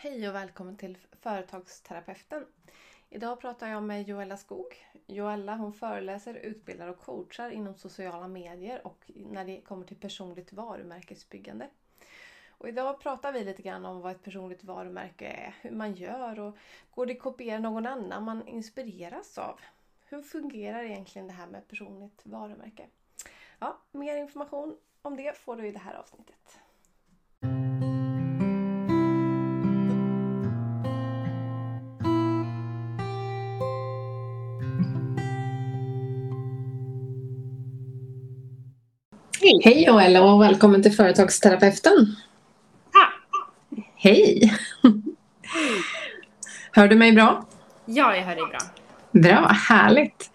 Hej och välkommen till Företagsterapeuten. Idag pratar jag med Joella Skog. Joella hon föreläser, utbildar och coachar inom sociala medier och när det kommer till personligt varumärkesbyggande. Och idag pratar vi lite grann om vad ett personligt varumärke är, hur man gör och går det att kopiera någon annan man inspireras av? Hur fungerar egentligen det här med personligt varumärke? Ja, mer information om det får du i det här avsnittet. Hej! Hej Joella och välkommen till Företagsterapeuten. Tack! Hej! Hör du mig bra? Ja, jag hör dig bra. Bra, härligt.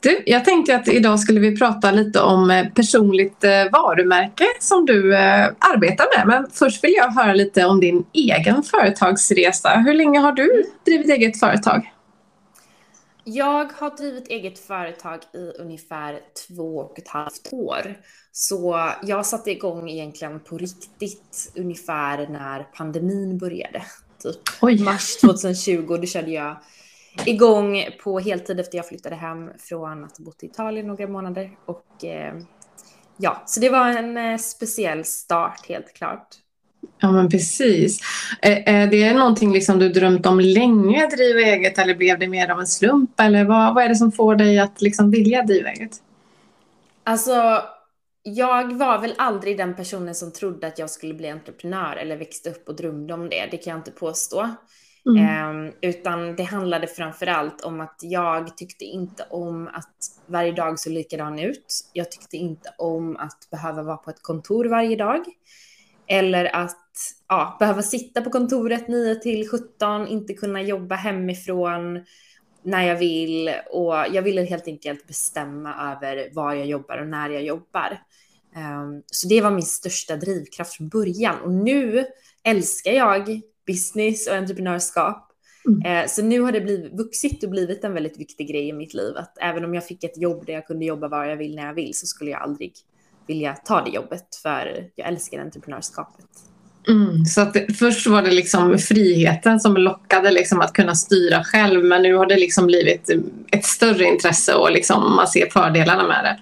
Du, jag tänkte att idag skulle vi prata lite om eh, personligt eh, varumärke som du eh, arbetar med. Men först vill jag höra lite om din egen företagsresa. Hur länge har du drivit eget företag? Jag har drivit eget företag i ungefär två och ett halvt år. Så jag satte igång egentligen på riktigt ungefär när pandemin började. Typ Oj. mars 2020, då körde jag igång på heltid efter jag flyttade hem från att ha bott i Italien några månader. Och eh, ja, så det var en eh, speciell start helt klart. Ja men precis. Är det någonting liksom du drömt om länge att driva eget eller blev det mer av en slump? Eller vad, vad är det som får dig att liksom vilja driva eget? Alltså, jag var väl aldrig den personen som trodde att jag skulle bli entreprenör eller växte upp och drömde om det. Det kan jag inte påstå. Mm. Eh, utan det handlade framför allt om att jag tyckte inte om att varje dag såg likadan ut. Jag tyckte inte om att behöva vara på ett kontor varje dag. Eller att ja, behöva sitta på kontoret 9 till 17, inte kunna jobba hemifrån när jag vill och jag ville helt enkelt bestämma över var jag jobbar och när jag jobbar. Um, så det var min största drivkraft från början och nu älskar jag business och entreprenörskap. Mm. Uh, så nu har det blivit, vuxit och blivit en väldigt viktig grej i mitt liv att även om jag fick ett jobb där jag kunde jobba var jag vill när jag vill så skulle jag aldrig vilja ta det jobbet för jag älskar entreprenörskapet. Mm, så att det, först var det liksom friheten som lockade liksom att kunna styra själv men nu har det liksom blivit ett större intresse och liksom man ser fördelarna med det.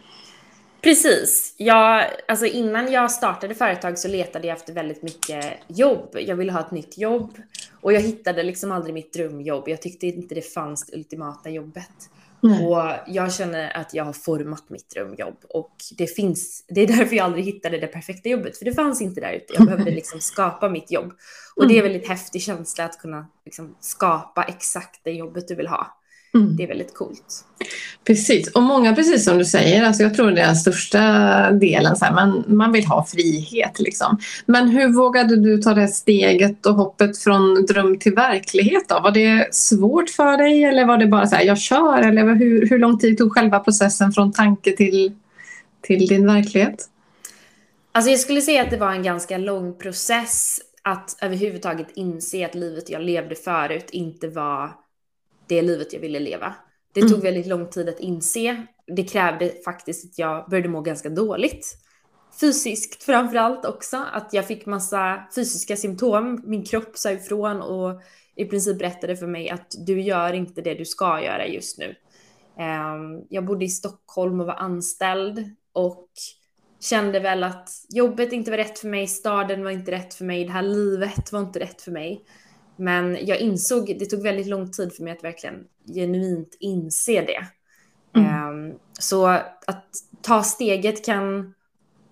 Precis. Jag, alltså innan jag startade företag så letade jag efter väldigt mycket jobb. Jag ville ha ett nytt jobb och jag hittade liksom aldrig mitt drömjobb. Jag tyckte inte det fanns det ultimata jobbet. Mm. Och jag känner att jag har format mitt drömjobb och det finns, det är därför jag aldrig hittade det perfekta jobbet, för det fanns inte där ute. Jag behövde liksom skapa mitt jobb. Och det är en mm. väldigt häftig känsla att kunna liksom skapa exakt det jobbet du vill ha. Mm. Det är väldigt coolt. Precis, och många precis som du säger, alltså jag tror det är den största delen, så här, man, man vill ha frihet. Liksom. Men hur vågade du ta det steget och hoppet från dröm till verklighet? Då? Var det svårt för dig eller var det bara så här, jag kör? Eller hur, hur lång tid tog själva processen från tanke till, till din verklighet? Alltså jag skulle säga att det var en ganska lång process att överhuvudtaget inse att livet jag levde förut inte var det livet jag ville leva. Det tog mm. väldigt lång tid att inse. Det krävde faktiskt att jag började må ganska dåligt. Fysiskt framförallt också, att jag fick massa fysiska symptom. Min kropp sa ifrån och i princip berättade för mig att du gör inte det du ska göra just nu. Ehm, jag bodde i Stockholm och var anställd och kände väl att jobbet inte var rätt för mig, staden var inte rätt för mig, det här livet var inte rätt för mig. Men jag insåg, det tog väldigt lång tid för mig att verkligen genuint inse det. Mm. Um, så att ta steget kan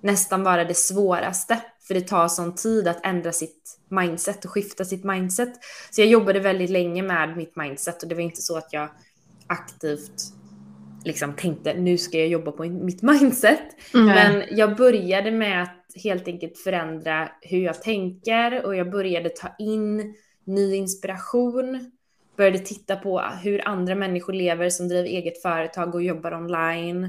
nästan vara det svåraste, för det tar sån tid att ändra sitt mindset och skifta sitt mindset. Så jag jobbade väldigt länge med mitt mindset och det var inte så att jag aktivt liksom tänkte nu ska jag jobba på mitt mindset. Mm. Men jag började med att helt enkelt förändra hur jag tänker och jag började ta in ny inspiration, började titta på hur andra människor lever som driver eget företag och jobbar online.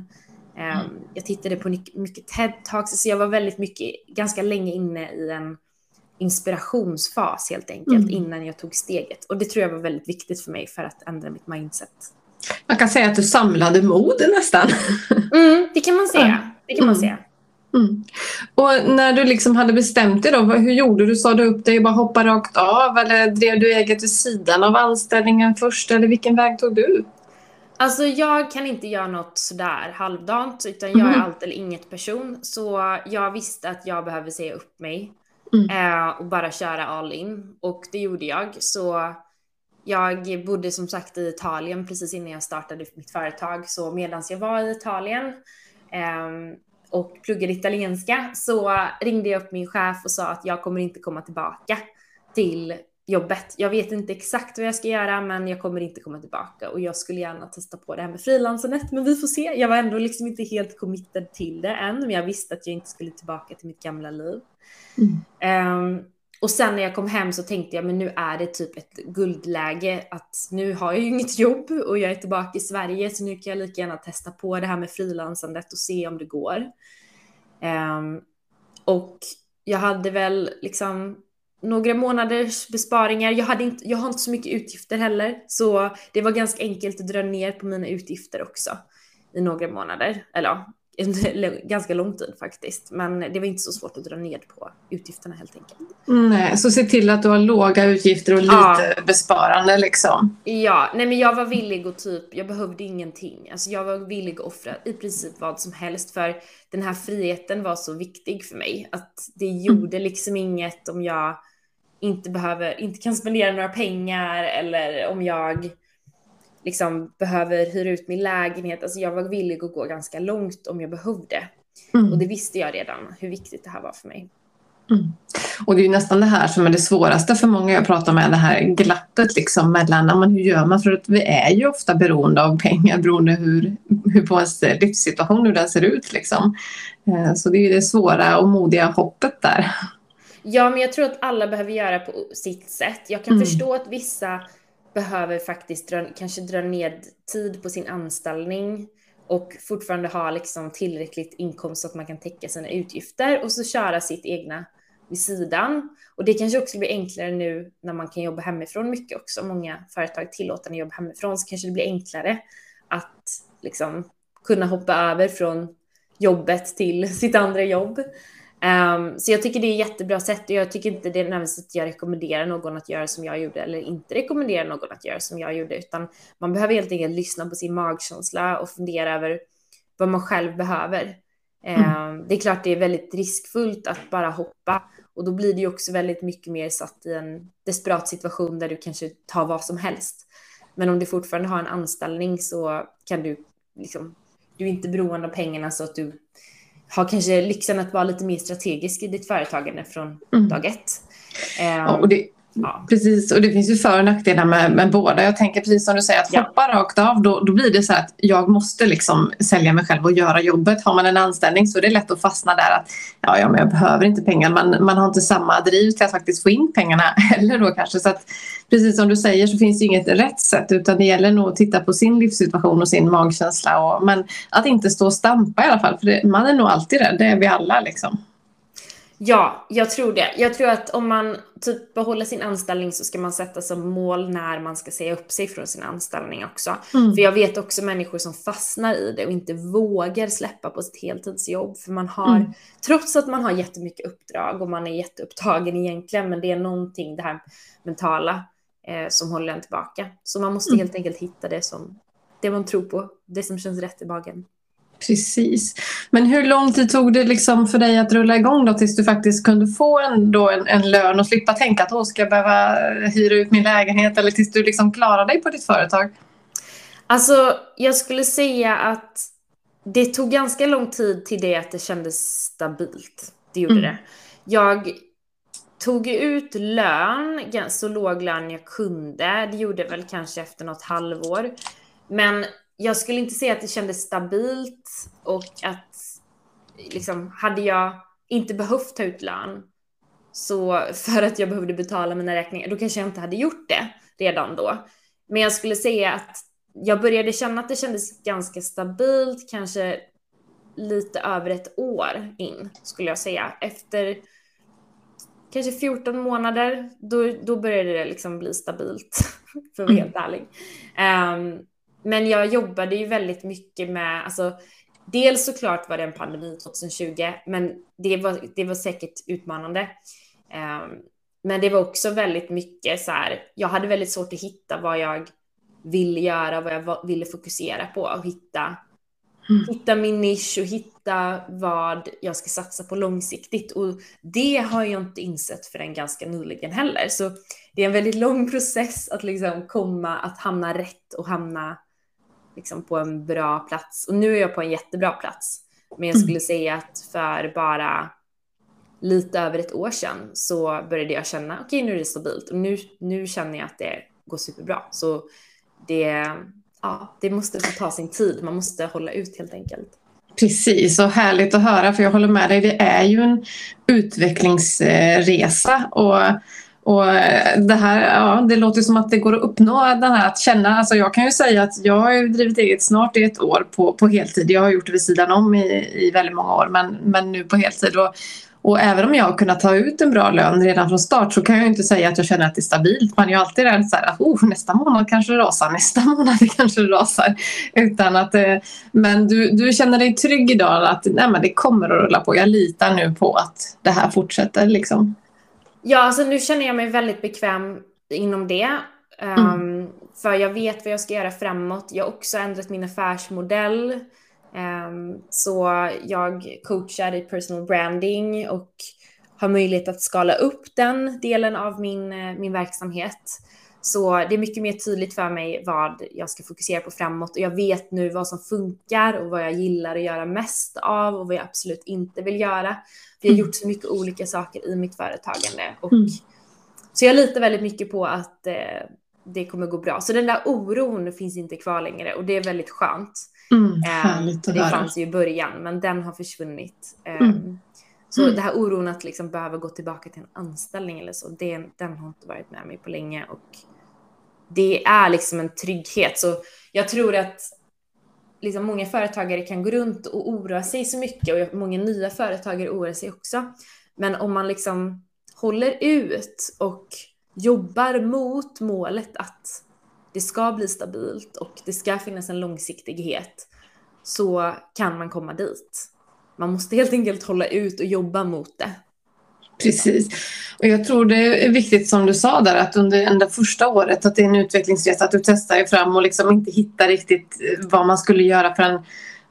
Ehm, mm. Jag tittade på mycket TED-talks, så jag var väldigt mycket, ganska länge inne i en inspirationsfas helt enkelt mm. innan jag tog steget. Och det tror jag var väldigt viktigt för mig för att ändra mitt mindset. Man kan säga att du samlade mod nästan. Mm, det kan man säga. Det kan man säga. Mm. Och när du liksom hade bestämt dig då, hur gjorde du? Sa du upp dig och bara hoppade rakt av eller drev du eget vid sidan av anställningen först eller vilken väg tog du? Alltså jag kan inte göra något sådär halvdant utan jag är mm. allt eller inget person. Så jag visste att jag behöver säga upp mig mm. eh, och bara köra all in. Och det gjorde jag. Så jag bodde som sagt i Italien precis innan jag startade mitt företag. Så medan jag var i Italien eh, och pluggade italienska så ringde jag upp min chef och sa att jag kommer inte komma tillbaka till jobbet. Jag vet inte exakt vad jag ska göra men jag kommer inte komma tillbaka och jag skulle gärna testa på det här med frilansandet men vi får se. Jag var ändå liksom inte helt committed till det än men jag visste att jag inte skulle tillbaka till mitt gamla liv. Mm. Um, och sen när jag kom hem så tänkte jag men nu är det typ ett guldläge att nu har jag ju inget jobb och jag är tillbaka i Sverige så nu kan jag lika gärna testa på det här med frilansandet och se om det går. Um, och jag hade väl liksom några månaders besparingar. Jag, hade inte, jag har inte så mycket utgifter heller, så det var ganska enkelt att dra ner på mina utgifter också i några månader. Eller ja, ganska lång tid faktiskt. Men det var inte så svårt att dra ner på utgifterna helt enkelt. Nej, så se till att du har låga utgifter och lite ja. besparande liksom. Ja, nej men jag var villig och typ, jag behövde ingenting. Alltså jag var villig att offra i princip vad som helst för den här friheten var så viktig för mig. Att det mm. gjorde liksom inget om jag inte behöver, inte kan spendera några pengar eller om jag liksom behöver hyra ut min lägenhet. Alltså jag var villig att gå ganska långt om jag behövde. Mm. Och det visste jag redan hur viktigt det här var för mig. Mm. Och det är nästan det här som är det svåraste för många jag pratar med, det här glappet liksom mellan, men hur gör man? För att vi är ju ofta beroende av pengar beroende hur, hur på ens livssituation, hur den ser ut liksom. Eh, så det är ju det svåra och modiga hoppet där. Ja, men jag tror att alla behöver göra på sitt sätt. Jag kan mm. förstå att vissa behöver faktiskt dra, kanske dra ned tid på sin anställning och fortfarande ha liksom tillräckligt inkomst så att man kan täcka sina utgifter och så köra sitt egna vid sidan. Och det kanske också blir enklare nu när man kan jobba hemifrån mycket också. Många företag tillåter att jobba hemifrån så kanske det blir enklare att liksom kunna hoppa över från jobbet till sitt andra jobb. Um, så jag tycker det är ett jättebra sätt och jag tycker inte det är närmast att jag rekommenderar någon att göra som jag gjorde eller inte rekommenderar någon att göra som jag gjorde utan man behöver helt enkelt lyssna på sin magkänsla och fundera över vad man själv behöver. Mm. Um, det är klart det är väldigt riskfullt att bara hoppa och då blir det ju också väldigt mycket mer satt i en desperat situation där du kanske tar vad som helst. Men om du fortfarande har en anställning så kan du liksom, du är inte beroende av pengarna så att du har kanske lyxen att vara lite mer strategisk i ditt företagande från mm. dag ett. Ja, och det, Ja. Precis, och det finns ju för och nackdelar med, med båda. Jag tänker precis som du säger, att ja. hoppa rakt av, då, då blir det så att jag måste liksom sälja mig själv och göra jobbet. Har man en anställning så är det lätt att fastna där att ja, ja men jag behöver inte pengar. Man, man har inte samma driv till att faktiskt få in pengarna heller då kanske. Så att, precis som du säger så finns det inget rätt sätt utan det gäller nog att titta på sin livssituation och sin magkänsla. Och, men att inte stå och stampa i alla fall, för det, man är nog alltid rädd, det är vi alla liksom. Ja, jag tror det. Jag tror att om man typ behåller sin anställning så ska man sätta som mål när man ska säga upp sig från sin anställning också. Mm. För jag vet också människor som fastnar i det och inte vågar släppa på sitt heltidsjobb. För man har, mm. trots att man har jättemycket uppdrag och man är jätteupptagen egentligen, men det är någonting, det här mentala, eh, som håller en tillbaka. Så man måste mm. helt enkelt hitta det som, det man tror på, det som känns rätt i magen. Precis. Men hur lång tid tog det liksom för dig att rulla igång då tills du faktiskt kunde få en, då en, en lön och slippa tänka att då ska jag behöva hyra ut min lägenhet eller tills du liksom klarar dig på ditt företag? Alltså, jag skulle säga att det tog ganska lång tid till det att det kändes stabilt. Det gjorde mm. det. Jag tog ut lön, så låg lön jag kunde. Det gjorde väl kanske efter något halvår. Men jag skulle inte säga att det kändes stabilt och att liksom hade jag inte behövt ta ut lön så för att jag behövde betala mina räkningar, då kanske jag inte hade gjort det redan då. Men jag skulle säga att jag började känna att det kändes ganska stabilt, kanske lite över ett år in skulle jag säga. Efter kanske 14 månader, då, då började det liksom bli stabilt, för att vara helt ärlig. Um, men jag jobbade ju väldigt mycket med, alltså dels såklart var det en pandemi 2020, men det var, det var säkert utmanande. Um, men det var också väldigt mycket så här, jag hade väldigt svårt att hitta vad jag ville göra, vad jag ville fokusera på och hitta, mm. hitta min nisch och hitta vad jag ska satsa på långsiktigt. Och det har jag inte insett förrän ganska nyligen heller. Så det är en väldigt lång process att liksom komma, att hamna rätt och hamna liksom på en bra plats. Och nu är jag på en jättebra plats. Men jag skulle mm. säga att för bara lite över ett år sedan så började jag känna, okej okay, nu är det stabilt och nu, nu känner jag att det går superbra. Så det, ja, det måste få ta sin tid, man måste hålla ut helt enkelt. Precis, och härligt att höra för jag håller med dig, det är ju en utvecklingsresa och och eh, det här, ja, det låter som att det går att uppnå den här att känna, alltså jag kan ju säga att jag har drivit eget snart i ett år på, på heltid. Jag har gjort det vid sidan om i, i väldigt många år men, men nu på heltid. Och, och även om jag har kunnat ta ut en bra lön redan från start så kan jag inte säga att jag känner att det är stabilt. Man är ju alltid rädd så här att oh, nästa månad kanske det rasar, nästa månad kanske det rasar. Utan att, eh, men du, du känner dig trygg idag att nej, men det kommer att rulla på. Jag litar nu på att det här fortsätter. Liksom. Ja, alltså nu känner jag mig väldigt bekväm inom det. Um, mm. För jag vet vad jag ska göra framåt. Jag har också ändrat min affärsmodell. Um, så jag coachar i personal branding och har möjlighet att skala upp den delen av min, eh, min verksamhet. Så det är mycket mer tydligt för mig vad jag ska fokusera på framåt och jag vet nu vad som funkar och vad jag gillar att göra mest av och vad jag absolut inte vill göra. Vi har mm. gjort så mycket olika saker i mitt företagande. Och, mm. Så jag litar väldigt mycket på att eh, det kommer gå bra. Så den där oron finns inte kvar längre och det är väldigt skönt. Mm, eh, det höra. fanns ju i början men den har försvunnit. Eh, mm. Så mm. det här oron att liksom behöva gå tillbaka till en anställning eller så, det, den har inte varit med mig på länge och det är liksom en trygghet. Så jag tror att liksom många företagare kan gå runt och oroa sig så mycket och många nya företagare oroar sig också. Men om man liksom håller ut och jobbar mot målet att det ska bli stabilt och det ska finnas en långsiktighet så kan man komma dit. Man måste helt enkelt hålla ut och jobba mot det. Precis. Och jag tror det är viktigt som du sa där att under det första året att det är en utvecklingsresa att du testar dig fram och liksom inte hittar riktigt eh, vad man skulle göra för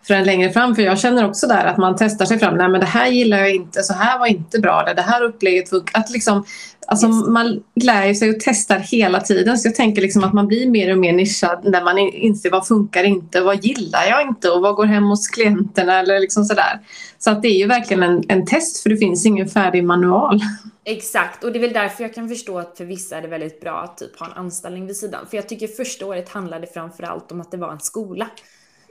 en, för en längre fram. För jag känner också där att man testar sig fram. Nej men det här gillar jag inte, så här var inte bra. Det här upplägget funkar. Att liksom, alltså yes. Man lär sig och testar hela tiden. Så jag tänker liksom att man blir mer och mer nischad när man inser vad funkar inte, vad gillar jag inte och vad går hem hos klienterna eller liksom sådär. Så att det är ju verkligen en, en test för det finns ingen färdig manual. Exakt, och det är väl därför jag kan förstå att för vissa är det väldigt bra att typ ha en anställning vid sidan. För jag tycker första året handlade framförallt om att det var en skola.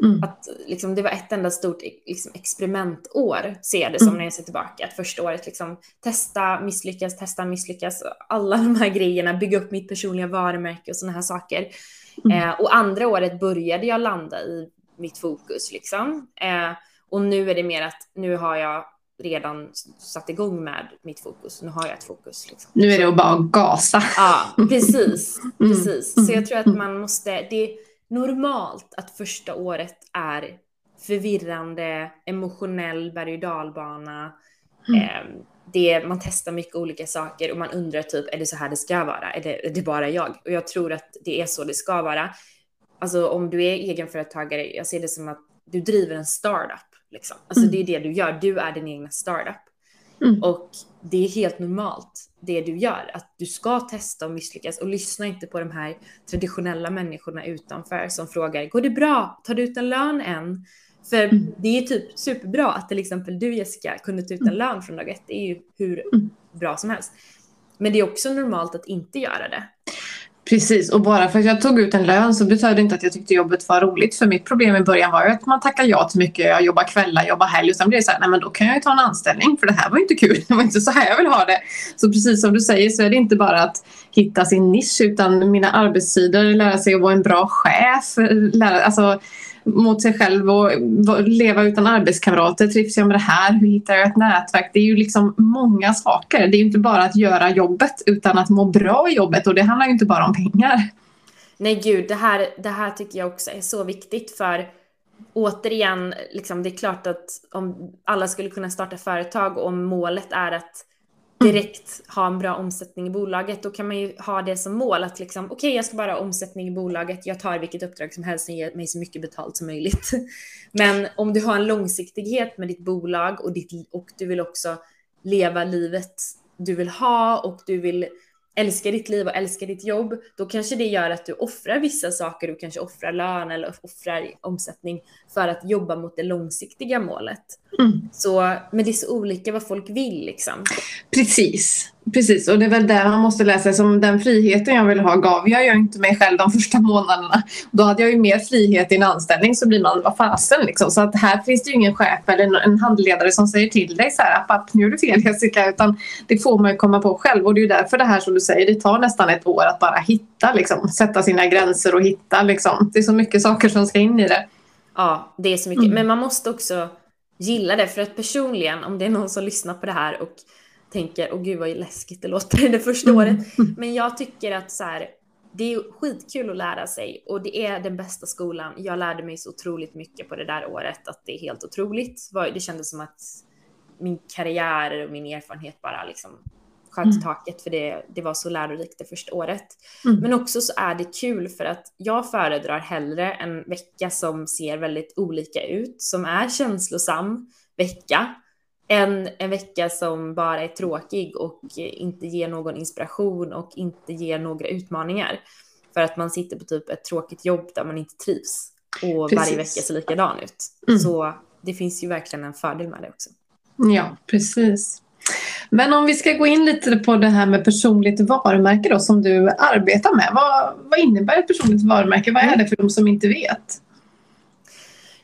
Mm. Att liksom, det var ett enda stort liksom, experimentår, ser jag det som mm. när jag ser tillbaka. Att första året liksom, testa, misslyckas, testa, misslyckas. Alla de här grejerna, bygga upp mitt personliga varumärke och sådana här saker. Mm. Eh, och andra året började jag landa i mitt fokus liksom. Eh, och nu är det mer att nu har jag redan satt igång med mitt fokus. Nu har jag ett fokus. Liksom. Nu är det att bara gasa. Ja, precis. Mm. precis. Mm. Så jag tror att man måste, det normalt att första året är förvirrande, emotionell berg och dalbana. Mm. Eh, det, man testar mycket olika saker och man undrar typ, är det så här det ska vara? Är det, är det bara jag? Och jag tror att det är så det ska vara. Alltså om du är egenföretagare, jag ser det som att du driver en startup. Liksom. Alltså mm. det är det du gör, du är din egna startup. Mm. Och det är helt normalt det du gör, att du ska testa och misslyckas och lyssna inte på de här traditionella människorna utanför som frågar, går det bra? Tar du ut en lön än? För mm. det är typ superbra att till exempel du Jessica kunde ta ut en mm. lön från dag ett, det är ju hur mm. bra som helst. Men det är också normalt att inte göra det. Precis, och bara för att jag tog ut en lön så betyder det inte att jag tyckte jobbet var roligt. För mitt problem i början var ju att man tackar ja till mycket. Jag jobbar kvällar, jobbar helg och sen blir det så här, nej men då kan jag ju ta en anställning för det här var ju inte kul. Det var inte så här jag vill ha det. Så precis som du säger så är det inte bara att hitta sin nisch utan mina arbetstider, lära sig att vara en bra chef, lära, alltså mot sig själv och leva utan arbetskamrater. Trivs jag med det här? Hur hittar jag ett nätverk? Det är ju liksom många saker. Det är ju inte bara att göra jobbet utan att må bra i jobbet och det handlar ju inte bara om pengar. Nej gud, det här, det här tycker jag också är så viktigt för återigen, liksom, det är klart att om alla skulle kunna starta företag och om målet är att Mm. direkt ha en bra omsättning i bolaget, då kan man ju ha det som mål att liksom, okej, okay, jag ska bara ha omsättning i bolaget, jag tar vilket uppdrag som helst som ger mig så mycket betalt som möjligt. Men om du har en långsiktighet med ditt bolag och, ditt, och du vill också leva livet du vill ha och du vill älskar ditt liv och älskar ditt jobb, då kanske det gör att du offrar vissa saker, du kanske offrar lön eller offrar omsättning för att jobba mot det långsiktiga målet. Mm. Så, men det är så olika vad folk vill liksom. Precis. Precis, och det är väl där man måste läsa. Som den friheten jag vill ha gav jag ju inte mig själv de första månaderna. Då hade jag ju mer frihet i en anställning så blir man vad fasen liksom. Så att här finns det ju ingen chef eller en handledare som säger till dig så här app, nu gör du fel Jessica. Utan det får man ju komma på själv. Och det är ju därför det här som du säger, det tar nästan ett år att bara hitta liksom. Sätta sina gränser och hitta liksom. Det är så mycket saker som ska in i det. Ja, det är så mycket. Mm. Men man måste också gilla det. För att personligen, om det är någon som lyssnar på det här och tänker, åh gud vad läskigt det låter det första mm. året. Men jag tycker att så här, det är skitkul att lära sig och det är den bästa skolan. Jag lärde mig så otroligt mycket på det där året att det är helt otroligt. Det kändes som att min karriär och min erfarenhet bara liksom sköt mm. taket för det, det var så lärorikt det första året. Mm. Men också så är det kul för att jag föredrar hellre en vecka som ser väldigt olika ut, som är känslosam vecka, än en vecka som bara är tråkig och inte ger någon inspiration och inte ger några utmaningar. För att man sitter på typ ett tråkigt jobb där man inte trivs och precis. varje vecka ser likadan ut. Mm. Så det finns ju verkligen en fördel med det också. Ja, precis. Men om vi ska gå in lite på det här med personligt varumärke då, som du arbetar med. Vad, vad innebär ett personligt varumärke? Vad är mm. det för de som inte vet?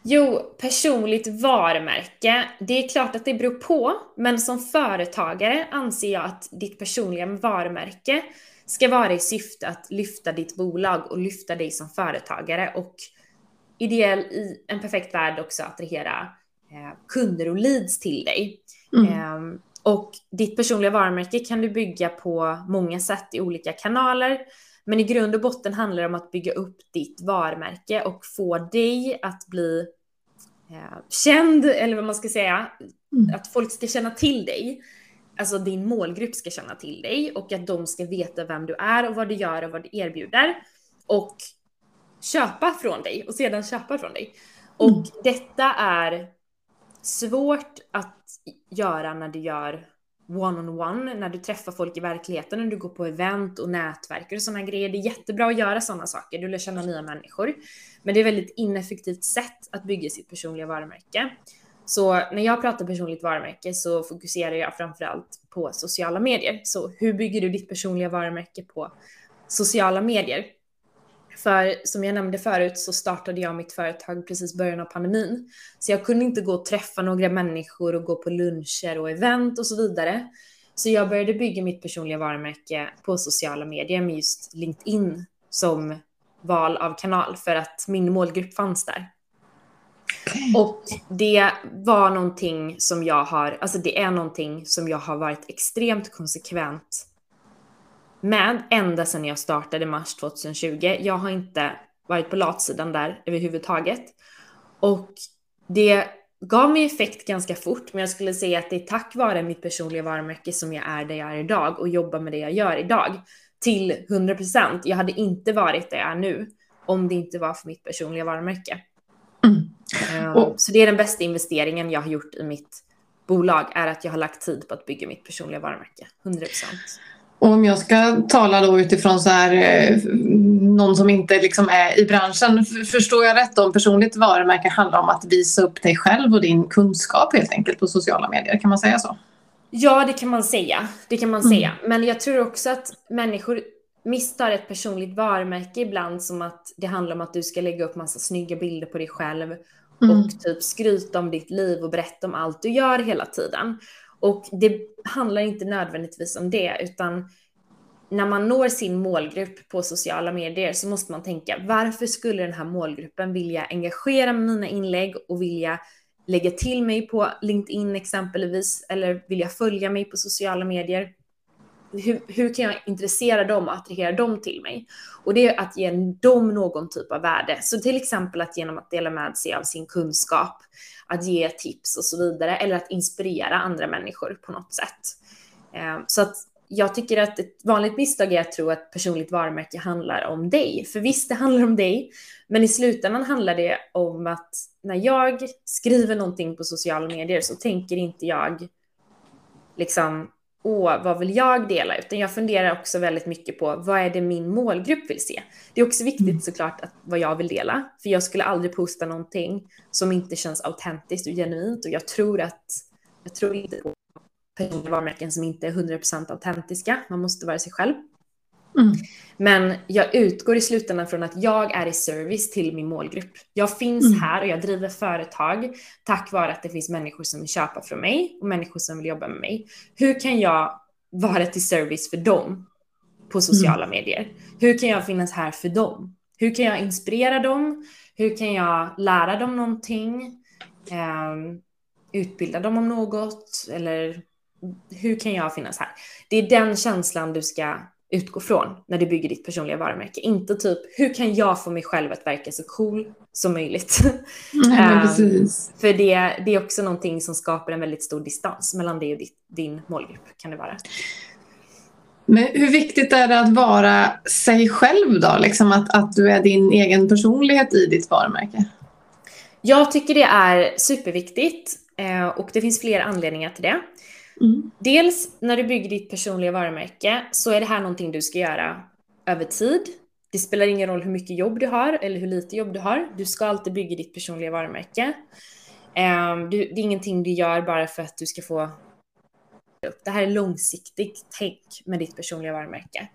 Jo, personligt varumärke. Det är klart att det beror på, men som företagare anser jag att ditt personliga varumärke ska vara i syfte att lyfta ditt bolag och lyfta dig som företagare och ideell i en perfekt värld också attrahera eh, kunder och leads till dig. Mm. Eh, och ditt personliga varumärke kan du bygga på många sätt i olika kanaler. Men i grund och botten handlar det om att bygga upp ditt varumärke och få dig att bli eh, känd, eller vad man ska säga, mm. att folk ska känna till dig. Alltså din målgrupp ska känna till dig och att de ska veta vem du är och vad du gör och vad du erbjuder. Och köpa från dig och sedan köpa från dig. Och mm. detta är svårt att göra när du gör one-on-one, när du träffar folk i verkligheten, när du går på event och nätverkar och sådana grejer. Det är jättebra att göra sådana saker, du lär känna nya människor. Men det är ett väldigt ineffektivt sätt att bygga sitt personliga varumärke. Så när jag pratar personligt varumärke så fokuserar jag framförallt på sociala medier. Så hur bygger du ditt personliga varumärke på sociala medier? För som jag nämnde förut så startade jag mitt företag precis början av pandemin. Så jag kunde inte gå och träffa några människor och gå på luncher och event och så vidare. Så jag började bygga mitt personliga varumärke på sociala medier med just LinkedIn som val av kanal för att min målgrupp fanns där. Och det var någonting som jag har, alltså det är någonting som jag har varit extremt konsekvent med ända sedan jag startade mars 2020. Jag har inte varit på latsidan där överhuvudtaget. Och det gav mig effekt ganska fort, men jag skulle säga att det är tack vare mitt personliga varumärke som jag är där jag är idag och jobbar med det jag gör idag till 100 procent. Jag hade inte varit där jag är nu om det inte var för mitt personliga varumärke. Mm. Um, så det är den bästa investeringen jag har gjort i mitt bolag är att jag har lagt tid på att bygga mitt personliga varumärke. 100 procent. Och om jag ska tala då utifrån så här, eh, någon som inte liksom är i branschen. Förstår jag rätt om personligt varumärke handlar om att visa upp dig själv och din kunskap helt enkelt på sociala medier? Kan man säga så? Ja, det kan man säga. Det kan man mm. säga. Men jag tror också att människor misstar ett personligt varumärke ibland som att det handlar om att du ska lägga upp massa snygga bilder på dig själv mm. och typ skryta om ditt liv och berätta om allt du gör hela tiden. Och det handlar inte nödvändigtvis om det, utan när man når sin målgrupp på sociala medier så måste man tänka varför skulle den här målgruppen vilja engagera med mina inlägg och vilja lägga till mig på LinkedIn exempelvis eller vilja följa mig på sociala medier hur, hur kan jag intressera dem och attrahera dem till mig? Och det är att ge dem någon typ av värde. Så till exempel att genom att dela med sig av sin kunskap, att ge tips och så vidare, eller att inspirera andra människor på något sätt. Eh, så att jag tycker att ett vanligt misstag är att tro att personligt varumärke handlar om dig. För visst, det handlar om dig, men i slutändan handlar det om att när jag skriver någonting på sociala medier så tänker inte jag liksom, åh, vad vill jag dela? Utan jag funderar också väldigt mycket på vad är det min målgrupp vill se? Det är också viktigt mm. såklart att vad jag vill dela, för jag skulle aldrig posta någonting som inte känns autentiskt och genuint och jag tror att, jag tror inte på personliga varumärken som inte är 100% autentiska. Man måste vara sig själv. Mm. Men jag utgår i slutändan från att jag är i service till min målgrupp. Jag finns mm. här och jag driver företag tack vare att det finns människor som vill köpa från mig och människor som vill jobba med mig. Hur kan jag vara till service för dem på sociala mm. medier? Hur kan jag finnas här för dem? Hur kan jag inspirera dem? Hur kan jag lära dem någonting? Um, utbilda dem om något eller hur kan jag finnas här? Det är den känslan du ska utgå från när du bygger ditt personliga varumärke. Inte typ, hur kan jag få mig själv att verka så cool som möjligt? Nej, um, precis. För det, det är också någonting som skapar en väldigt stor distans mellan dig och ditt, din målgrupp, kan det vara. Men hur viktigt är det att vara sig själv då? Liksom att, att du är din egen personlighet i ditt varumärke? Jag tycker det är superviktigt eh, och det finns flera anledningar till det. Mm. Dels när du bygger ditt personliga varumärke så är det här någonting du ska göra över tid. Det spelar ingen roll hur mycket jobb du har eller hur lite jobb du har. Du ska alltid bygga ditt personliga varumärke. Um, du, det är ingenting du gör bara för att du ska få upp. Det här är långsiktigt tänk med ditt personliga varumärke.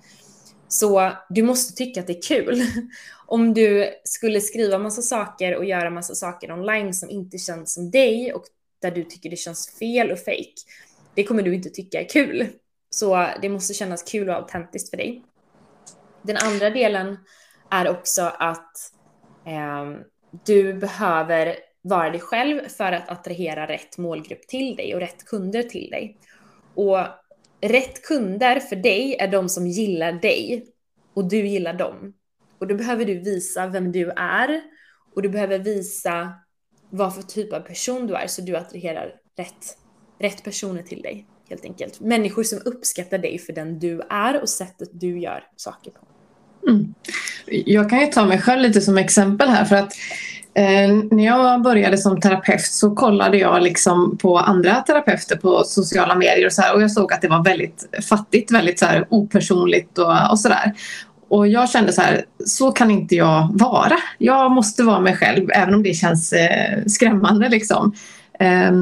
Så du måste tycka att det är kul. Om du skulle skriva massa saker och göra massa saker online som inte känns som dig och där du tycker det känns fel och fake, det kommer du inte tycka är kul. Så det måste kännas kul och autentiskt för dig. Den andra delen är också att eh, du behöver vara dig själv för att attrahera rätt målgrupp till dig och rätt kunder till dig. Och rätt kunder för dig är de som gillar dig och du gillar dem. Och då behöver du visa vem du är och du behöver visa vad för typ av person du är så du attraherar rätt rätt personer till dig helt enkelt. Människor som uppskattar dig för den du är och sättet du gör saker på. Mm. Jag kan ju ta mig själv lite som exempel här för att eh, när jag började som terapeut så kollade jag liksom på andra terapeuter på sociala medier och så här, och jag såg att det var väldigt fattigt, väldigt så här opersonligt och, och sådär. Och jag kände så här, så kan inte jag vara. Jag måste vara mig själv även om det känns eh, skrämmande liksom. Eh,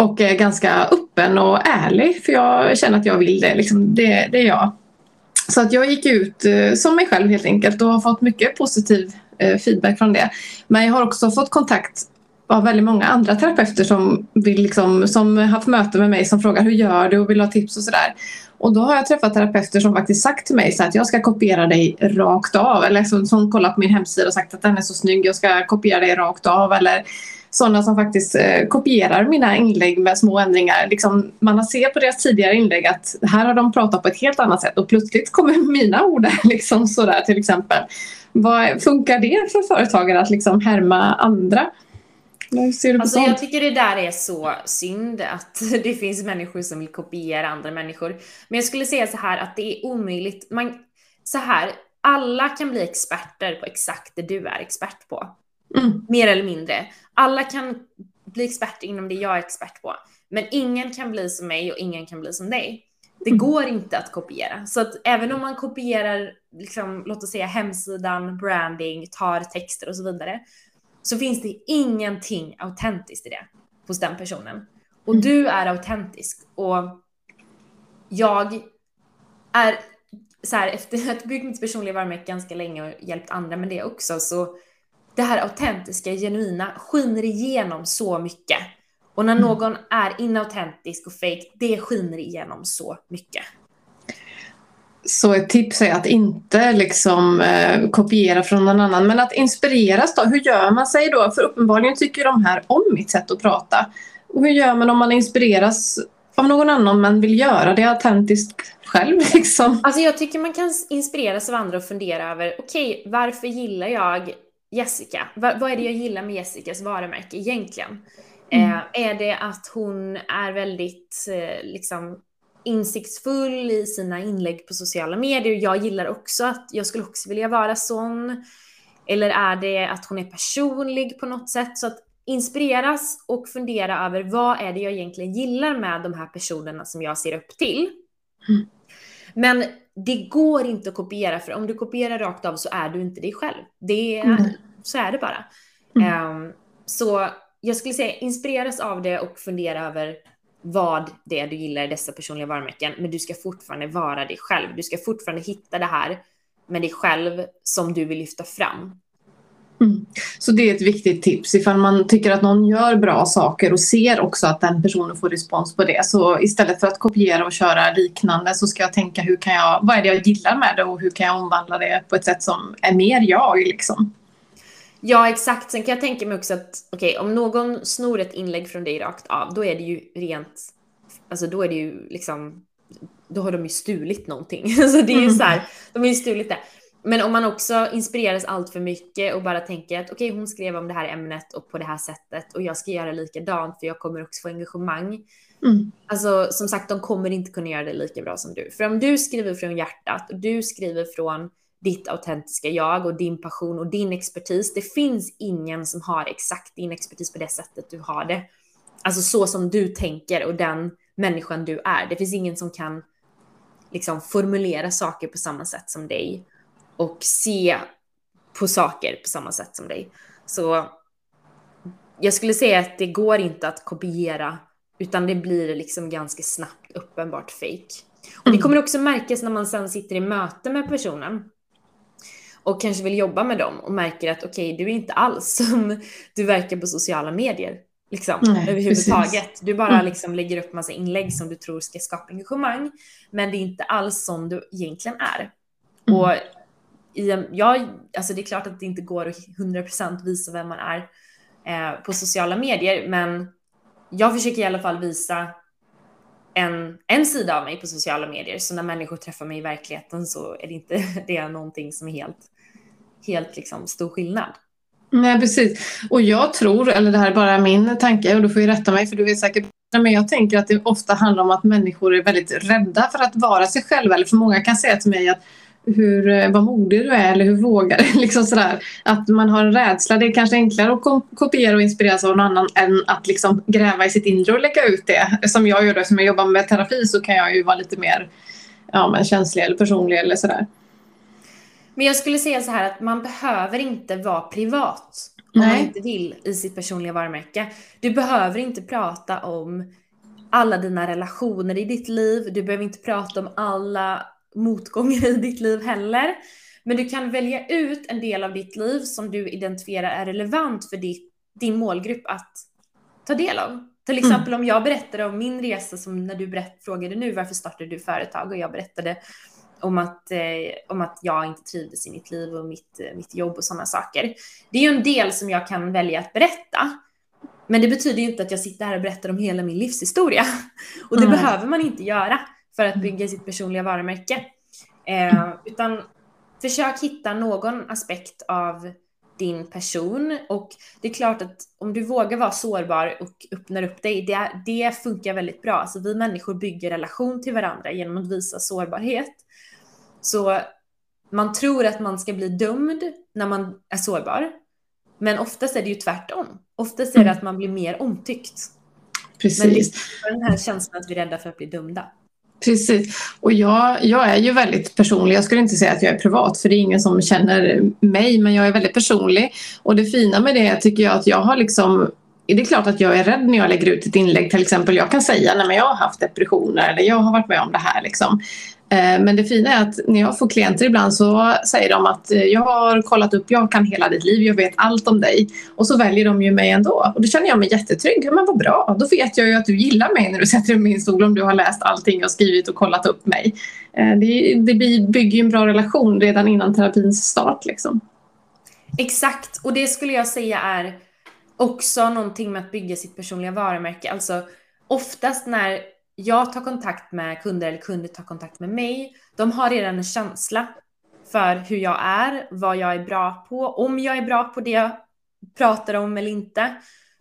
och är ganska öppen och ärlig för jag känner att jag vill det. Liksom, det, det är jag. Så att jag gick ut eh, som mig själv helt enkelt och har fått mycket positiv eh, feedback från det. Men jag har också fått kontakt av väldigt många andra terapeuter som, vill liksom, som haft möte med mig som frågar hur gör du och vill ha tips och sådär. Och då har jag träffat terapeuter som faktiskt sagt till mig så att jag ska kopiera dig rakt av. Eller som, som kollat på min hemsida och sagt att den är så snygg, jag ska kopiera dig rakt av. Eller sådana som faktiskt eh, kopierar mina inlägg med små ändringar. Liksom, man har sett på deras tidigare inlägg att här har de pratat på ett helt annat sätt och plötsligt kommer mina ord liksom sådär till exempel. Vad, funkar det för företagare att liksom härma andra? Alltså? Jag tycker det där är så synd att det finns människor som vill kopiera andra människor. Men jag skulle säga så här att det är omöjligt. Man, så här, alla kan bli experter på exakt det du är expert på. Mm. Mer eller mindre. Alla kan bli experter inom det jag är expert på. Men ingen kan bli som mig och ingen kan bli som dig. Det mm. går inte att kopiera. Så att även om man kopierar, liksom, låt oss säga hemsidan, branding, tar texter och så vidare, så finns det ingenting autentiskt i det hos den personen. Och mm. du är autentisk. Och jag är så här, efter att byggt mitt personliga varumärke ganska länge och hjälpt andra med det också, så det här autentiska, genuina skiner igenom så mycket. Och när mm. någon är inautentisk och fake, det skiner igenom så mycket. Så ett tips är att inte liksom eh, kopiera från någon annan, men att inspireras då. Hur gör man sig då? För uppenbarligen tycker de här om mitt sätt att prata. Och hur gör man om man inspireras av någon annan men vill göra det autentiskt själv. Liksom. Alltså jag tycker man kan inspireras av andra och fundera över, okej, okay, varför gillar jag Jessica? Va vad är det jag gillar med Jessicas varumärke egentligen? Mm. Eh, är det att hon är väldigt eh, liksom, insiktsfull i sina inlägg på sociala medier? Jag gillar också att jag skulle också vilja vara sån. Eller är det att hon är personlig på något sätt? Så att inspireras och fundera över vad är det jag egentligen gillar med de här personerna som jag ser upp till. Mm. Men det går inte att kopiera, för om du kopierar rakt av så är du inte dig själv. Det är, mm. Så är det bara. Mm. Um, så jag skulle säga inspireras av det och fundera över vad det är du gillar i dessa personliga varumärken. Men du ska fortfarande vara dig själv. Du ska fortfarande hitta det här med dig själv som du vill lyfta fram. Mm. Så det är ett viktigt tips ifall man tycker att någon gör bra saker och ser också att den personen får respons på det. Så istället för att kopiera och köra liknande så ska jag tänka hur kan jag, vad är det jag gillar med det och hur kan jag omvandla det på ett sätt som är mer jag liksom. Ja, exakt. Sen kan jag tänka mig också att okej, okay, om någon snor ett inlägg från dig rakt av, då är det ju rent, alltså då är det ju liksom, då har de ju stulit någonting. Så det är ju så här, de har ju stulit det. Men om man också inspireras allt för mycket och bara tänker att okej, okay, hon skrev om det här ämnet och på det här sättet och jag ska göra likadant för jag kommer också få engagemang. Mm. Alltså som sagt, de kommer inte kunna göra det lika bra som du. För om du skriver från hjärtat och du skriver från ditt autentiska jag och din passion och din expertis. Det finns ingen som har exakt din expertis på det sättet du har det. Alltså så som du tänker och den människan du är. Det finns ingen som kan liksom formulera saker på samma sätt som dig och se på saker på samma sätt som dig. Så jag skulle säga att det går inte att kopiera utan det blir liksom ganska snabbt uppenbart fake. Och det mm. kommer också märkas när man sen sitter i möte med personen och kanske vill jobba med dem och märker att okej, okay, du är inte alls som du verkar på sociala medier. Liksom, Nej, överhuvudtaget. Precis. Du bara mm. liksom lägger upp massa inlägg som du tror ska skapa engagemang, men det är inte alls som du egentligen är. Mm. Och i en, ja, alltså det är klart att det inte går att 100% visa vem man är eh, på sociala medier, men jag försöker i alla fall visa en, en sida av mig på sociala medier. Så när människor träffar mig i verkligheten så är det inte det är någonting som är helt, helt liksom stor skillnad. Nej, precis. Och jag tror, eller det här är bara min tanke och du får ju rätta mig för du vet säkert men jag tänker att det ofta handlar om att människor är väldigt rädda för att vara sig själva. Eller för många kan säga till mig att hur, eh, vad modig du är eller hur vågar du? liksom sådär. Att man har en rädsla. Det är kanske enklare att kopiera och inspireras av någon annan än att liksom gräva i sitt inre och lägga ut det. Som jag gör då, som jag jobbar med terapi så kan jag ju vara lite mer ja, men känslig eller personlig eller sådär. Men jag skulle säga så här att man behöver inte vara privat om Nej. man inte vill i sitt personliga varumärke. Du behöver inte prata om alla dina relationer i ditt liv. Du behöver inte prata om alla motgångar i ditt liv heller. Men du kan välja ut en del av ditt liv som du identifierar är relevant för ditt, din målgrupp att ta del av. Till mm. exempel mm. om jag berättade om min resa som när du berätt, frågade nu varför startade du företag och jag berättade om att, eh, om att jag inte trivdes i mitt liv och mitt, eh, mitt jobb och sådana saker. Det är ju en del som jag kan välja att berätta. Men det betyder ju inte att jag sitter här och berättar om hela min livshistoria. Och det mm. behöver man inte göra för att bygga sitt personliga varumärke. Eh, utan försök hitta någon aspekt av din person och det är klart att om du vågar vara sårbar och öppnar upp dig, det, det funkar väldigt bra. Alltså vi människor bygger relation till varandra genom att visa sårbarhet. Så man tror att man ska bli dömd när man är sårbar. Men oftast är det ju tvärtom. Oftast är det mm. att man blir mer omtyckt. Precis. Men det är den här känslan att vi är rädda för att bli dömda. Precis. Och jag, jag är ju väldigt personlig. Jag skulle inte säga att jag är privat för det är ingen som känner mig men jag är väldigt personlig. Och det fina med det tycker jag att jag har liksom det är klart att jag är rädd när jag lägger ut ett inlägg till exempel. Jag kan säga att jag har haft depressioner eller jag har varit med om det här. Liksom. Eh, men det fina är att när jag får klienter ibland så säger de att eh, jag har kollat upp, jag kan hela ditt liv, jag vet allt om dig. Och så väljer de ju mig ändå. Och då känner jag mig jättetrygg. Men vad bra, då vet jag ju att du gillar mig när du sätter dig i min stol om du har läst allting jag skrivit och kollat upp mig. Eh, det, det bygger ju en bra relation redan innan terapins start. Liksom. Exakt, och det skulle jag säga är också någonting med att bygga sitt personliga varumärke. Alltså oftast när jag tar kontakt med kunder eller kunder tar kontakt med mig, de har redan en känsla för hur jag är, vad jag är bra på, om jag är bra på det jag pratar om eller inte.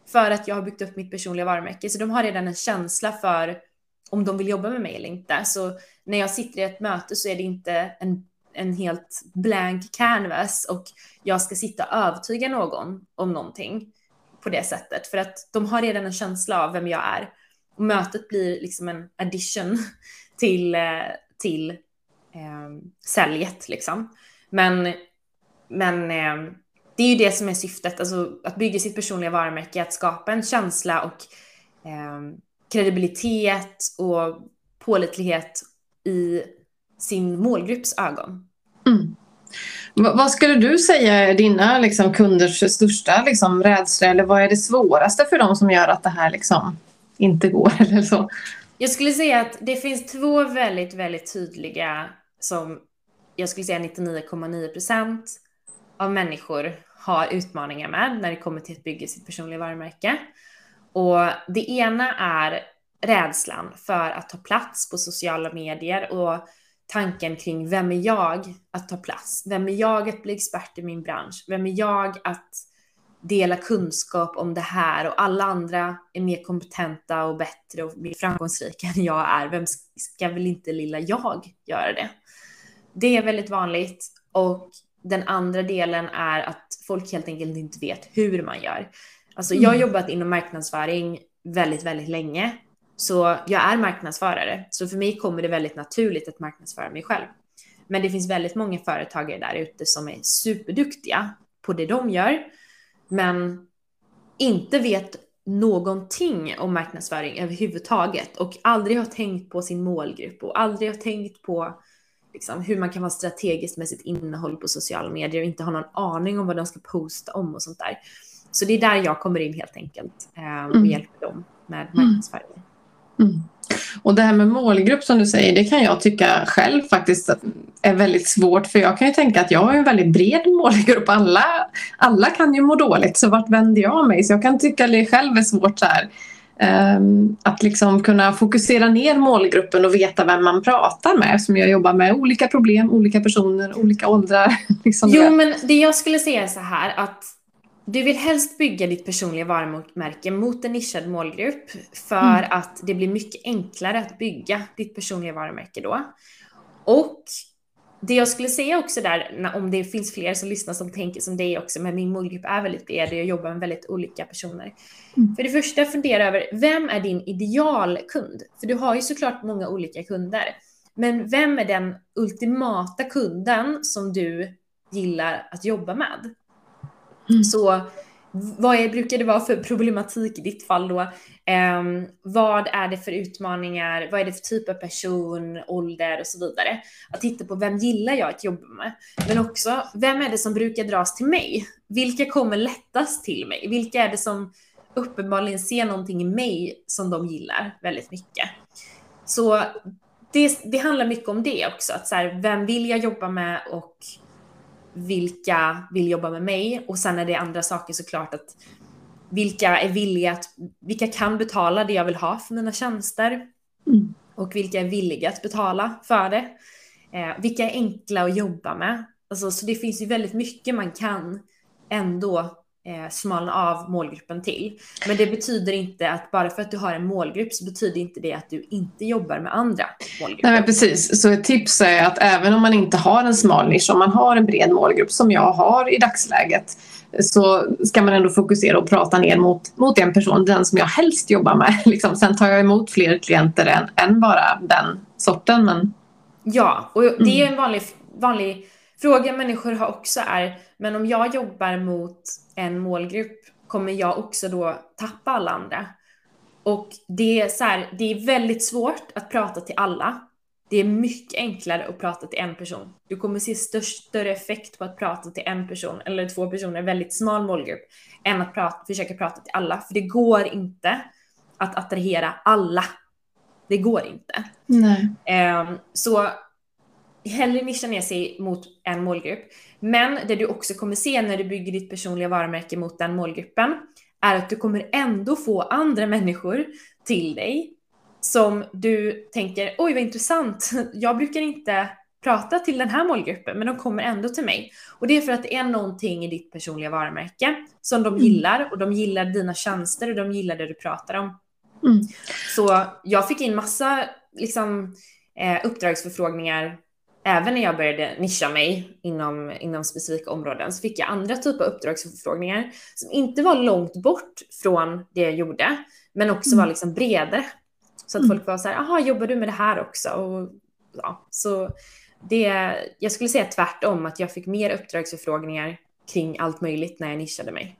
För att jag har byggt upp mitt personliga varumärke. Så de har redan en känsla för om de vill jobba med mig eller inte. Så när jag sitter i ett möte så är det inte en, en helt blank canvas och jag ska sitta och övertyga någon om någonting på det sättet. För att de har redan en känsla av vem jag är. Och mötet blir liksom en addition till, till eh, ehm, säljet liksom. Men, men eh, det är ju det som är syftet, alltså att bygga sitt personliga varumärke, att skapa en känsla och eh, kredibilitet och pålitlighet i sin målgrupps ögon. Mm. Vad skulle du säga är dina liksom, kunders största liksom, rädsla eller vad är det svåraste för dem som gör att det här liksom, inte går? Eller så? Jag skulle säga att det finns två väldigt, väldigt tydliga som jag skulle säga 99,9 procent av människor har utmaningar med när det kommer till att bygga sitt personliga varumärke. Och det ena är rädslan för att ta plats på sociala medier och tanken kring vem är jag att ta plats? Vem är jag att bli expert i min bransch? Vem är jag att dela kunskap om det här och alla andra är mer kompetenta och bättre och mer framgångsrika än jag är. Vem ska väl inte lilla jag göra det? Det är väldigt vanligt och den andra delen är att folk helt enkelt inte vet hur man gör. Alltså jag har mm. jobbat inom marknadsföring väldigt, väldigt länge. Så jag är marknadsförare. Så för mig kommer det väldigt naturligt att marknadsföra mig själv. Men det finns väldigt många företagare där ute som är superduktiga på det de gör. Men inte vet någonting om marknadsföring överhuvudtaget och aldrig har tänkt på sin målgrupp och aldrig har tänkt på liksom, hur man kan vara strategisk med sitt innehåll på sociala medier och inte ha någon aning om vad de ska posta om och sånt där. Så det är där jag kommer in helt enkelt eh, och mm. hjälper dem med mm. marknadsföring. Mm. Och det här med målgrupp som du säger, det kan jag tycka själv faktiskt är väldigt svårt. För jag kan ju tänka att jag har en väldigt bred målgrupp. Alla, alla kan ju må dåligt, så vart vänder jag mig? Så jag kan tycka det själv är svårt så här. Um, att liksom kunna fokusera ner målgruppen och veta vem man pratar med. Som jag jobbar med olika problem, olika personer, olika åldrar. liksom jo, men det jag skulle säga är så här att du vill helst bygga ditt personliga varumärke mot en nischad målgrupp för mm. att det blir mycket enklare att bygga ditt personliga varumärke då. Och det jag skulle säga också där, om det finns fler som lyssnar som tänker som dig också, men min målgrupp är väldigt bred och jag jobbar med väldigt olika personer. Mm. För det första, fundera över vem är din idealkund? För du har ju såklart många olika kunder. Men vem är den ultimata kunden som du gillar att jobba med? Mm. Så vad är, brukar det vara för problematik i ditt fall då? Eh, vad är det för utmaningar? Vad är det för typ av person, ålder och så vidare? Att titta på vem gillar jag att jobba med? Men också, vem är det som brukar dras till mig? Vilka kommer lättast till mig? Vilka är det som uppenbarligen ser någonting i mig som de gillar väldigt mycket? Så det, det handlar mycket om det också, att så här, vem vill jag jobba med och vilka vill jobba med mig och sen är det andra saker såklart att vilka är villiga att, vilka kan betala det jag vill ha för mina tjänster mm. och vilka är villiga att betala för det. Eh, vilka är enkla att jobba med. Alltså, så det finns ju väldigt mycket man kan ändå eh, smalna av målgruppen till. Men det betyder inte att bara för att du har en målgrupp så betyder inte det att du inte jobbar med andra målgrupper. Nej, precis. Så ett tips är att även om man inte har en smal nisch, om man har en bred målgrupp som jag har i dagsläget så ska man ändå fokusera och prata ner mot, mot en person, den som jag helst jobbar med. Liksom. Sen tar jag emot fler klienter än, än bara den sorten. Men... Ja, och det är en vanlig, vanlig fråga människor har också är, men om jag jobbar mot en målgrupp kommer jag också då tappa alla andra? Och det är, så här, det är väldigt svårt att prata till alla. Det är mycket enklare att prata till en person. Du kommer se störst, större effekt på att prata till en person eller två personer, väldigt smal målgrupp, än att prata, försöka prata till alla. För det går inte att attrahera alla. Det går inte. Nej. Um, så hellre nischa ner sig mot en målgrupp. Men det du också kommer se när du bygger ditt personliga varumärke mot den målgruppen är att du kommer ändå få andra människor till dig som du tänker, oj vad intressant, jag brukar inte prata till den här målgruppen, men de kommer ändå till mig. Och det är för att det är någonting i ditt personliga varumärke som de mm. gillar och de gillar dina tjänster och de gillar det du pratar om. Mm. Så jag fick in massa liksom, eh, uppdragsförfrågningar även när jag började nischa mig inom, inom specifika områden så fick jag andra typer av uppdragsförfrågningar som inte var långt bort från det jag gjorde, men också mm. var liksom bredare. Så att mm. folk var så här, jaha, jobbar du med det här också? Och, ja, så det, jag skulle säga tvärtom, att jag fick mer uppdragsförfrågningar kring allt möjligt när jag nischade mig.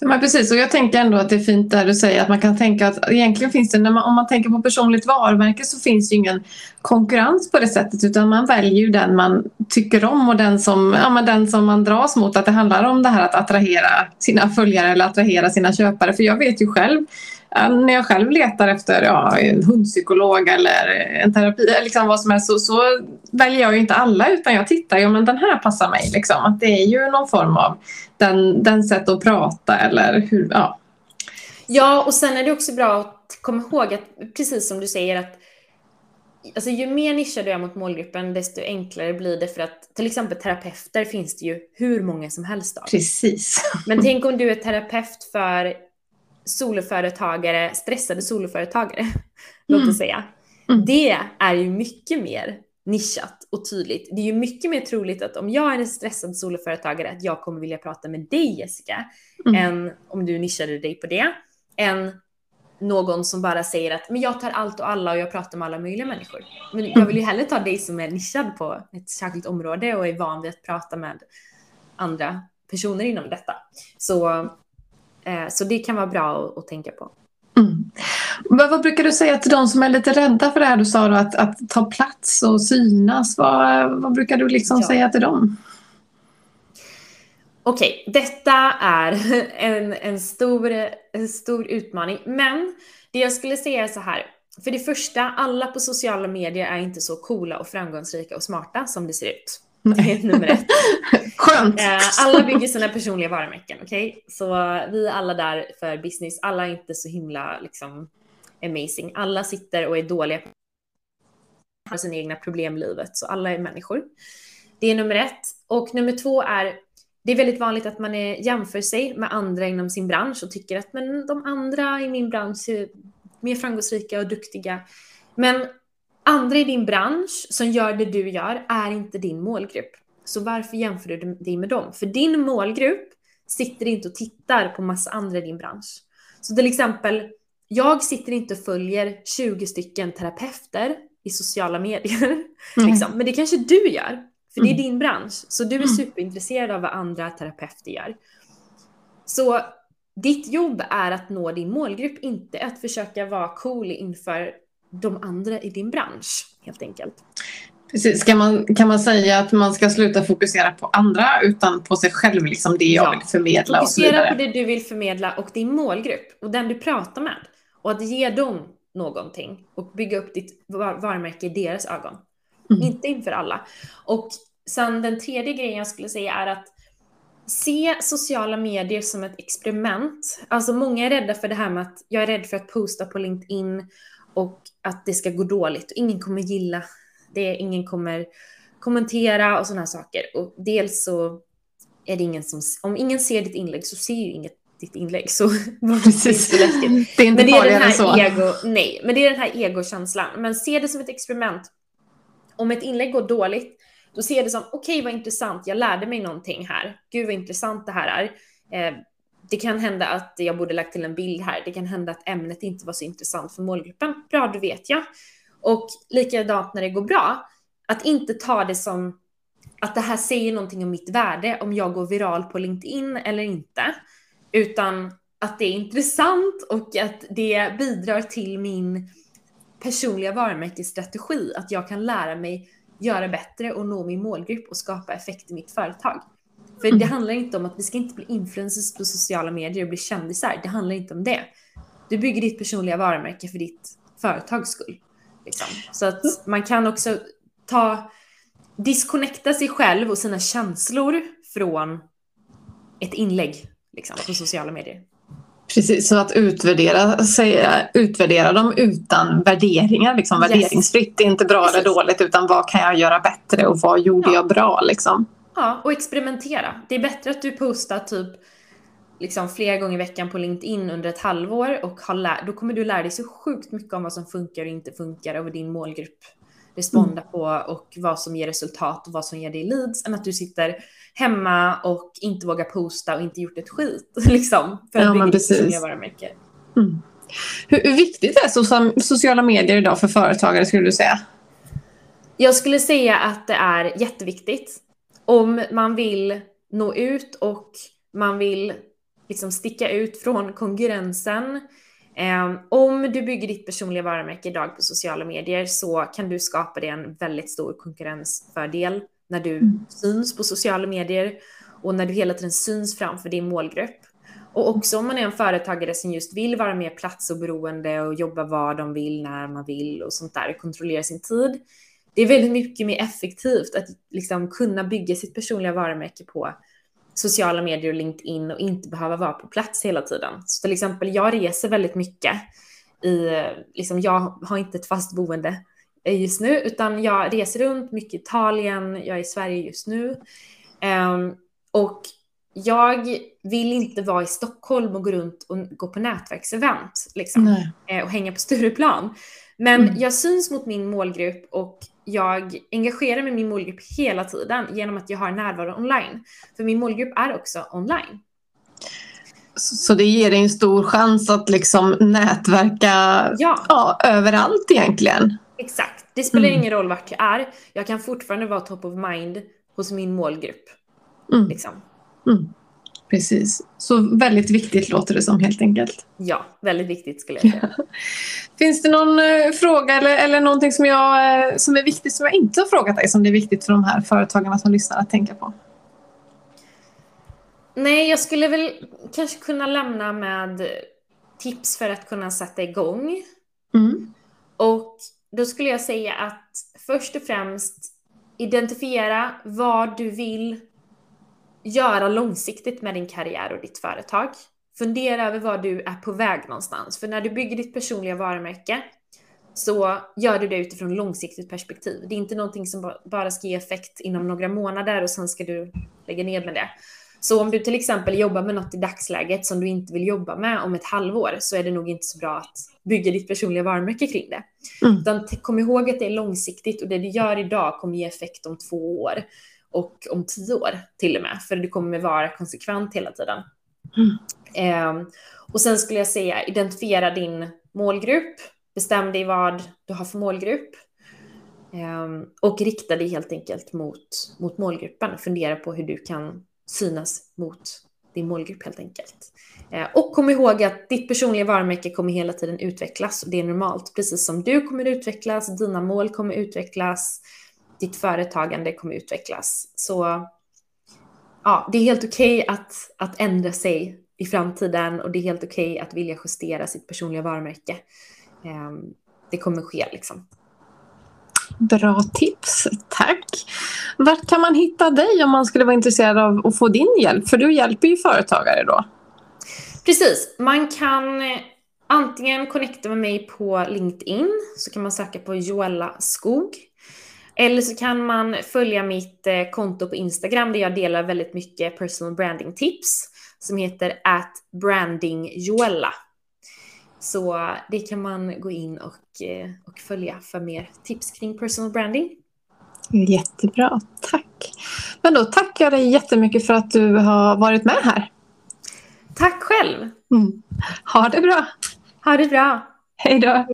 Ja, men precis, och jag tänker ändå att det är fint där du säger att man kan tänka att egentligen finns det, när man, om man tänker på personligt varumärke så finns ju ingen konkurrens på det sättet utan man väljer ju den man tycker om och den som, ja, men den som man dras mot. Att det handlar om det här att attrahera sina följare eller attrahera sina köpare. För jag vet ju själv när jag själv letar efter ja, en hundpsykolog eller en terapi, liksom vad som helst, så, så väljer jag ju inte alla utan jag tittar, ja men den här passar mig. Liksom. Att det är ju någon form av den, den sätt att prata eller hur, ja. Ja, och sen är det också bra att komma ihåg att precis som du säger att Alltså ju mer nischad du är mot målgruppen desto enklare blir det för att till exempel terapeuter finns det ju hur många som helst av. Precis. Men tänk om du är terapeut för soloföretagare, stressade soloföretagare, mm. låt oss säga. Mm. Det är ju mycket mer nischat och tydligt. Det är ju mycket mer troligt att om jag är en stressad soloföretagare att jag kommer vilja prata med dig Jessica, mm. än om du nischade dig på det, än någon som bara säger att men jag tar allt och alla och jag pratar med alla möjliga människor. Men jag vill ju hellre ta dig som är nischad på ett särskilt område och är van vid att prata med andra personer inom detta. Så så det kan vara bra att, tänka på. Mm. Vad, vad, brukar du säga till de som är lite rädda för det här du sa då, att, att ta plats och synas? Vad, vad brukar du liksom ja. säga till dem? Okej, okay, detta är en, en, stor, en stor utmaning. Men det jag skulle säga är så här. För det första, alla på sociala medier är inte så coola och framgångsrika och smarta som det ser ut. Det är nummer ett. Skönt! Eh, alla bygger sina personliga varumärken, okej? Okay? Så vi är alla där för business. Alla är inte så himla liksom amazing. Alla sitter och är dåliga på har sina egna problem i livet, så alla är människor. Det är nummer ett. Och nummer två är, det är väldigt vanligt att man är, jämför sig med andra inom sin bransch och tycker att men de andra i min bransch är mer framgångsrika och duktiga. Men andra i din bransch som gör det du gör är inte din målgrupp. Så varför jämför du dig med dem? För din målgrupp sitter inte och tittar på massa andra i din bransch. Så till exempel, jag sitter inte och följer 20 stycken terapeuter i sociala medier. Mm. liksom. Men det kanske du gör, för det är mm. din bransch. Så du är mm. superintresserad av vad andra terapeuter gör. Så ditt jobb är att nå din målgrupp, inte att försöka vara cool inför de andra i din bransch helt enkelt. Precis. Kan, man, kan man säga att man ska sluta fokusera på andra utan på sig själv, liksom det jag ja. vill förmedla och så Fokusera på det du vill förmedla och din målgrupp och den du pratar med. Och att ge dem någonting och bygga upp ditt varumärke i deras ögon. Mm. Inte inför alla. Och sen den tredje grejen jag skulle säga är att se sociala medier som ett experiment. Alltså många är rädda för det här med att jag är rädd för att posta på LinkedIn och att det ska gå dåligt och ingen kommer gilla det, ingen kommer kommentera och sådana här saker. Och dels så är det ingen som, om ingen ser ditt inlägg så ser ju inget ditt inlägg så Precis. det är inte men det är den här så. Ego, nej, men det är den här egokänslan. Men se det som ett experiment. Om ett inlägg går dåligt, då ser det som okej, okay, vad intressant, jag lärde mig någonting här. Gud vad intressant det här är. Eh, det kan hända att jag borde lagt till en bild här. Det kan hända att ämnet inte var så intressant för målgruppen. Bra, då vet jag. Och likadant när det går bra, att inte ta det som att det här säger någonting om mitt värde, om jag går viral på LinkedIn eller inte, utan att det är intressant och att det bidrar till min personliga varumärkesstrategi, att jag kan lära mig göra bättre och nå min målgrupp och skapa effekt i mitt företag. För det handlar inte om att vi ska inte bli influencers på sociala medier och bli kändisar. Det handlar inte om det. Du bygger ditt personliga varumärke för ditt företags skull. Liksom. Så att man kan också ta, disconnecta sig själv och sina känslor från ett inlägg liksom, på sociala medier. Precis, så att utvärdera, säga, utvärdera dem utan värderingar, liksom, yes. värderingsfritt. Det är inte bra Precis. eller dåligt utan vad kan jag göra bättre och vad gjorde ja. jag bra liksom. Ja, och experimentera. Det är bättre att du postar typ liksom flera gånger i veckan på LinkedIn under ett halvår och har då kommer du lära dig så sjukt mycket om vad som funkar och inte funkar och vad din målgrupp responda mm. på och vad som ger resultat och vad som ger dig leads än att du sitter hemma och inte vågar posta och inte gjort ett skit liksom för att ja, bygga ditt varumärke. Mm. Hur, viktigt är sociala medier idag för företagare skulle du säga? Jag skulle säga att det är jätteviktigt om man vill nå ut och man vill liksom sticka ut från konkurrensen. Um, om du bygger ditt personliga varumärke idag på sociala medier så kan du skapa dig en väldigt stor konkurrensfördel när du mm. syns på sociala medier och när du hela tiden syns framför din målgrupp. Och också om man är en företagare som just vill vara mer platsoberoende och jobba var de vill, när man vill och sånt där, kontrollera sin tid. Det är väldigt mycket mer effektivt att liksom kunna bygga sitt personliga varumärke på sociala medier och LinkedIn och inte behöva vara på plats hela tiden. Så till exempel, jag reser väldigt mycket. I, liksom, jag har inte ett fast boende just nu, utan jag reser runt mycket i Italien, jag är i Sverige just nu. Um, och jag vill inte vara i Stockholm och gå runt och gå på nätverksevent liksom, eh, och hänga på Stureplan. Men mm. jag syns mot min målgrupp och jag engagerar mig i min målgrupp hela tiden genom att jag har närvaro online. För min målgrupp är också online. Så det ger dig en stor chans att liksom nätverka ja. ja överallt egentligen? Exakt. Det spelar mm. ingen roll vart jag är. Jag kan fortfarande vara top of mind hos min målgrupp. Mm. Liksom. Mm. Precis. Så väldigt viktigt låter det som helt enkelt. Ja, väldigt viktigt skulle jag säga. Finns det någon uh, fråga eller, eller någonting som, jag, uh, som är viktigt som jag inte har frågat dig som det är viktigt för de här företagarna som lyssnar att tänka på? Nej, jag skulle väl kanske kunna lämna med tips för att kunna sätta igång. Mm. Och då skulle jag säga att först och främst identifiera vad du vill göra långsiktigt med din karriär och ditt företag. Fundera över var du är på väg någonstans. För när du bygger ditt personliga varumärke så gör du det utifrån långsiktigt perspektiv. Det är inte någonting som bara ska ge effekt inom några månader och sen ska du lägga ner med det. Så om du till exempel jobbar med något i dagsläget som du inte vill jobba med om ett halvår så är det nog inte så bra att bygga ditt personliga varumärke kring det. Mm. Utan kom ihåg att det är långsiktigt och det du gör idag kommer ge effekt om två år och om tio år till och med, för du kommer vara konsekvent hela tiden. Mm. Eh, och sen skulle jag säga identifiera din målgrupp, bestäm dig vad du har för målgrupp eh, och rikta dig helt enkelt mot, mot målgruppen. Fundera på hur du kan synas mot din målgrupp helt enkelt. Eh, och kom ihåg att ditt personliga varumärke kommer hela tiden utvecklas och det är normalt. Precis som du kommer utvecklas, dina mål kommer utvecklas, ditt företagande kommer utvecklas. Så ja, det är helt okej okay att, att ändra sig i framtiden och det är helt okej okay att vilja justera sitt personliga varumärke. Ehm, det kommer ske liksom. Bra tips, tack. Vart kan man hitta dig om man skulle vara intresserad av att få din hjälp? För du hjälper ju företagare då. Precis, man kan eh, antingen connecta med mig på LinkedIn, så kan man söka på Joella Skog. Eller så kan man följa mitt eh, konto på Instagram där jag delar väldigt mycket personal branding tips som heter at brandingjoella. Så det kan man gå in och, eh, och följa för mer tips kring personal branding. Jättebra, tack. Men då tackar jag dig jättemycket för att du har varit med här. Tack själv. Mm. Ha det bra. Ha det bra. Hej då.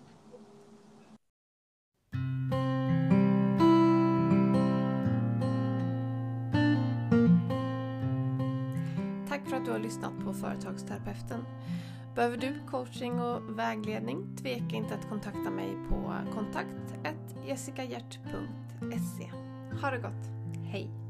För att du har lyssnat på Företagsterapeuten. Behöver du coaching och vägledning? Tveka inte att kontakta mig på kontakt jessicahjert.se. Ha det gott! Hej!